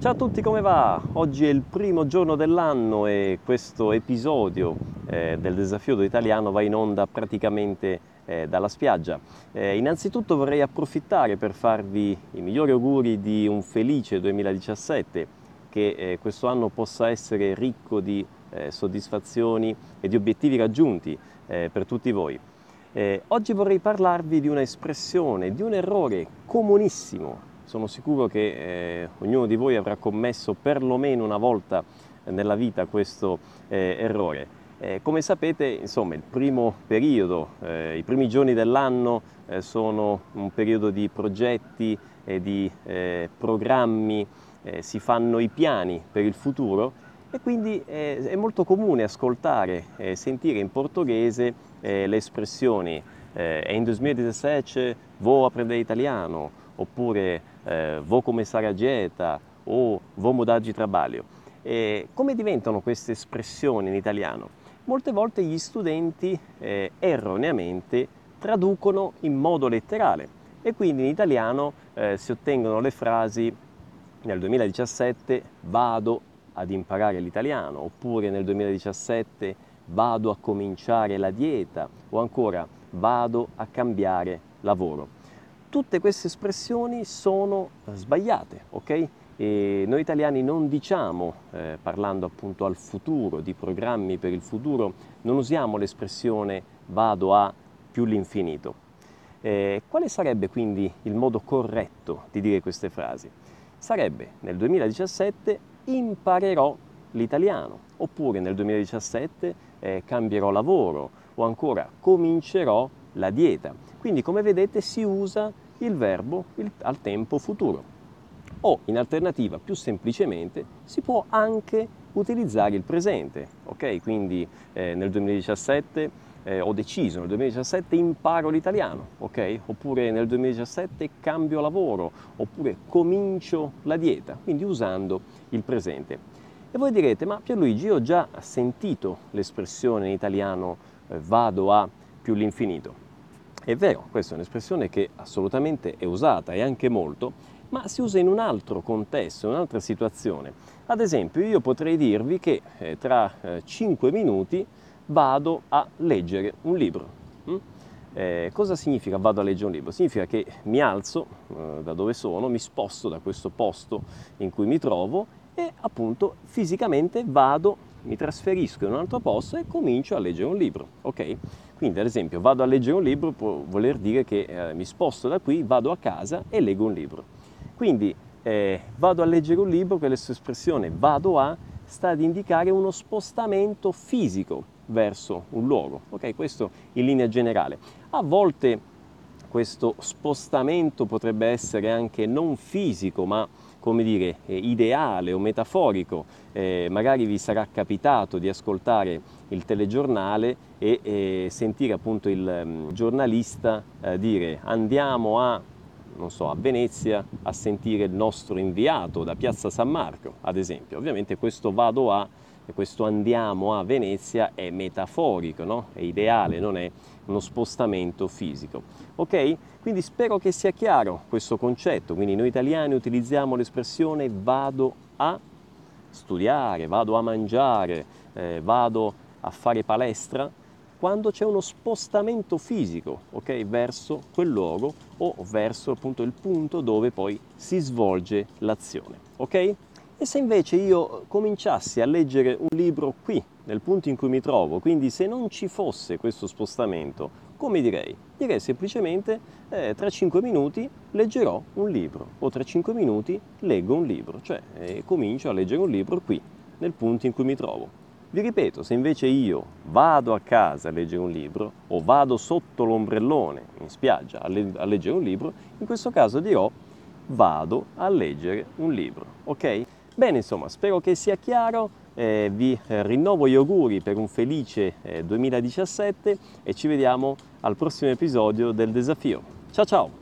Ciao a tutti, come va? Oggi è il primo giorno dell'anno e questo episodio eh, del desafio d'italiano va in onda praticamente eh, dalla spiaggia. Eh, innanzitutto vorrei approfittare per farvi i migliori auguri di un felice 2017, che eh, questo anno possa essere ricco di eh, soddisfazioni e di obiettivi raggiunti eh, per tutti voi. oggi vorrei parlarvi di un'espressione, di un errore comunissimo sono sicuro che eh, ognuno di voi avrà commesso perlomeno una volta nella vita questo eh, errore. Eh, come sapete, insomma, il primo periodo, eh, i primi giorni dell'anno eh, sono un periodo di progetti e di eh, programmi, si fanno i piani per il futuro e quindi è molto comune ascoltare e sentire in portoghese le espressioni em 2017 vou aprender italiano oppure eh, vou começar a dieta o vou mudar di trabalho. E come diventano queste espressioni in italiano? Molte volte gli studenti eh, erroneamente traducono in modo letterale e quindi in italiano eh, si ottengono le frasi nel 2017 vado ad imparare l'italiano oppure nel 2017 vado a cominciare la dieta o ancora vado a cambiare lavoro tutte queste espressioni sono sbagliate, ok? E noi italiani non diciamo, eh, parlando appunto al futuro, di programmi per il futuro, non usiamo l'espressione vado a più l'infinito. Eh, quale sarebbe quindi il modo corretto di dire queste frasi? Sarebbe nel 2017 imparerò l'italiano, oppure nel 2017 eh, cambierò lavoro, o ancora comincerò la dieta. Quindi come vedete si usa il verbo il, al tempo futuro. O in alternativa, più semplicemente, si può anche utilizzare il presente. Ok? Quindi eh, nel 2017 eh, ho deciso, nel 2017 imparo l'italiano, ok? Oppure nel 2017 cambio lavoro, oppure comincio la dieta, quindi usando il presente. E voi direte, ma Pierluigi, io ho già sentito l'espressione in italiano eh, vado a più l'infinito. È vero, questa è un'espressione che assolutamente è usata e anche molto, ma si usa in un altro contesto, in un'altra situazione. Ad esempio, io potrei dirvi che eh, tra eh, 5 minuti vado a leggere un libro. Mm? Eh, cosa significa vado a leggere un libro? Significa che mi alzo eh, da dove sono, mi sposto da questo posto in cui mi trovo e appunto fisicamente vado, mi trasferisco in un altro posto e comincio a leggere un libro. Ok? Quindi ad esempio vado a leggere un libro può voler dire che eh, mi sposto da qui, vado a casa e leggo un libro. Quindi eh, vado a leggere un libro, questa espressione vado a sta ad indicare uno spostamento fisico verso un luogo. Ok, questo in linea generale. A volte questo spostamento potrebbe essere anche non fisico, ma come dire, eh, ideale o metaforico. Eh, magari vi sarà capitato di ascoltare il telegiornale e, e sentire appunto il um, giornalista eh, dire andiamo a, so, a Venezia a sentire il nostro inviato da Piazza San Marco, ad esempio. Ovviamente questo vado a questo andiamo a Venezia è metaforico, no? è ideale, non è uno spostamento fisico. Ok? Quindi spero che sia chiaro questo concetto. Quindi noi italiani utilizziamo l'espressione vado a studiare, vado a mangiare, eh, vado a fare palestra quando c'è uno spostamento fisico okay, verso quel luogo o verso appunto il punto dove poi si svolge l'azione. Ok? E se invece io cominciassi a leggere un libro qui, nel punto in cui mi trovo, quindi se non ci fosse questo spostamento, come direi? Direi semplicemente eh, tra 5 minuti leggerò un libro o tra 5 minuti leggo un libro, cioè eh, comincio a leggere un libro qui, nel punto in cui mi trovo. Vi ripeto, se invece io vado a casa a leggere un libro o vado sotto l'ombrellone in spiaggia a, le- a leggere un libro, in questo caso dirò vado a leggere un libro, ok? Bene, insomma, spero che sia chiaro, eh, vi eh, rinnovo gli auguri per un felice eh, 2017 e ci vediamo al prossimo episodio del desafio. Ciao ciao!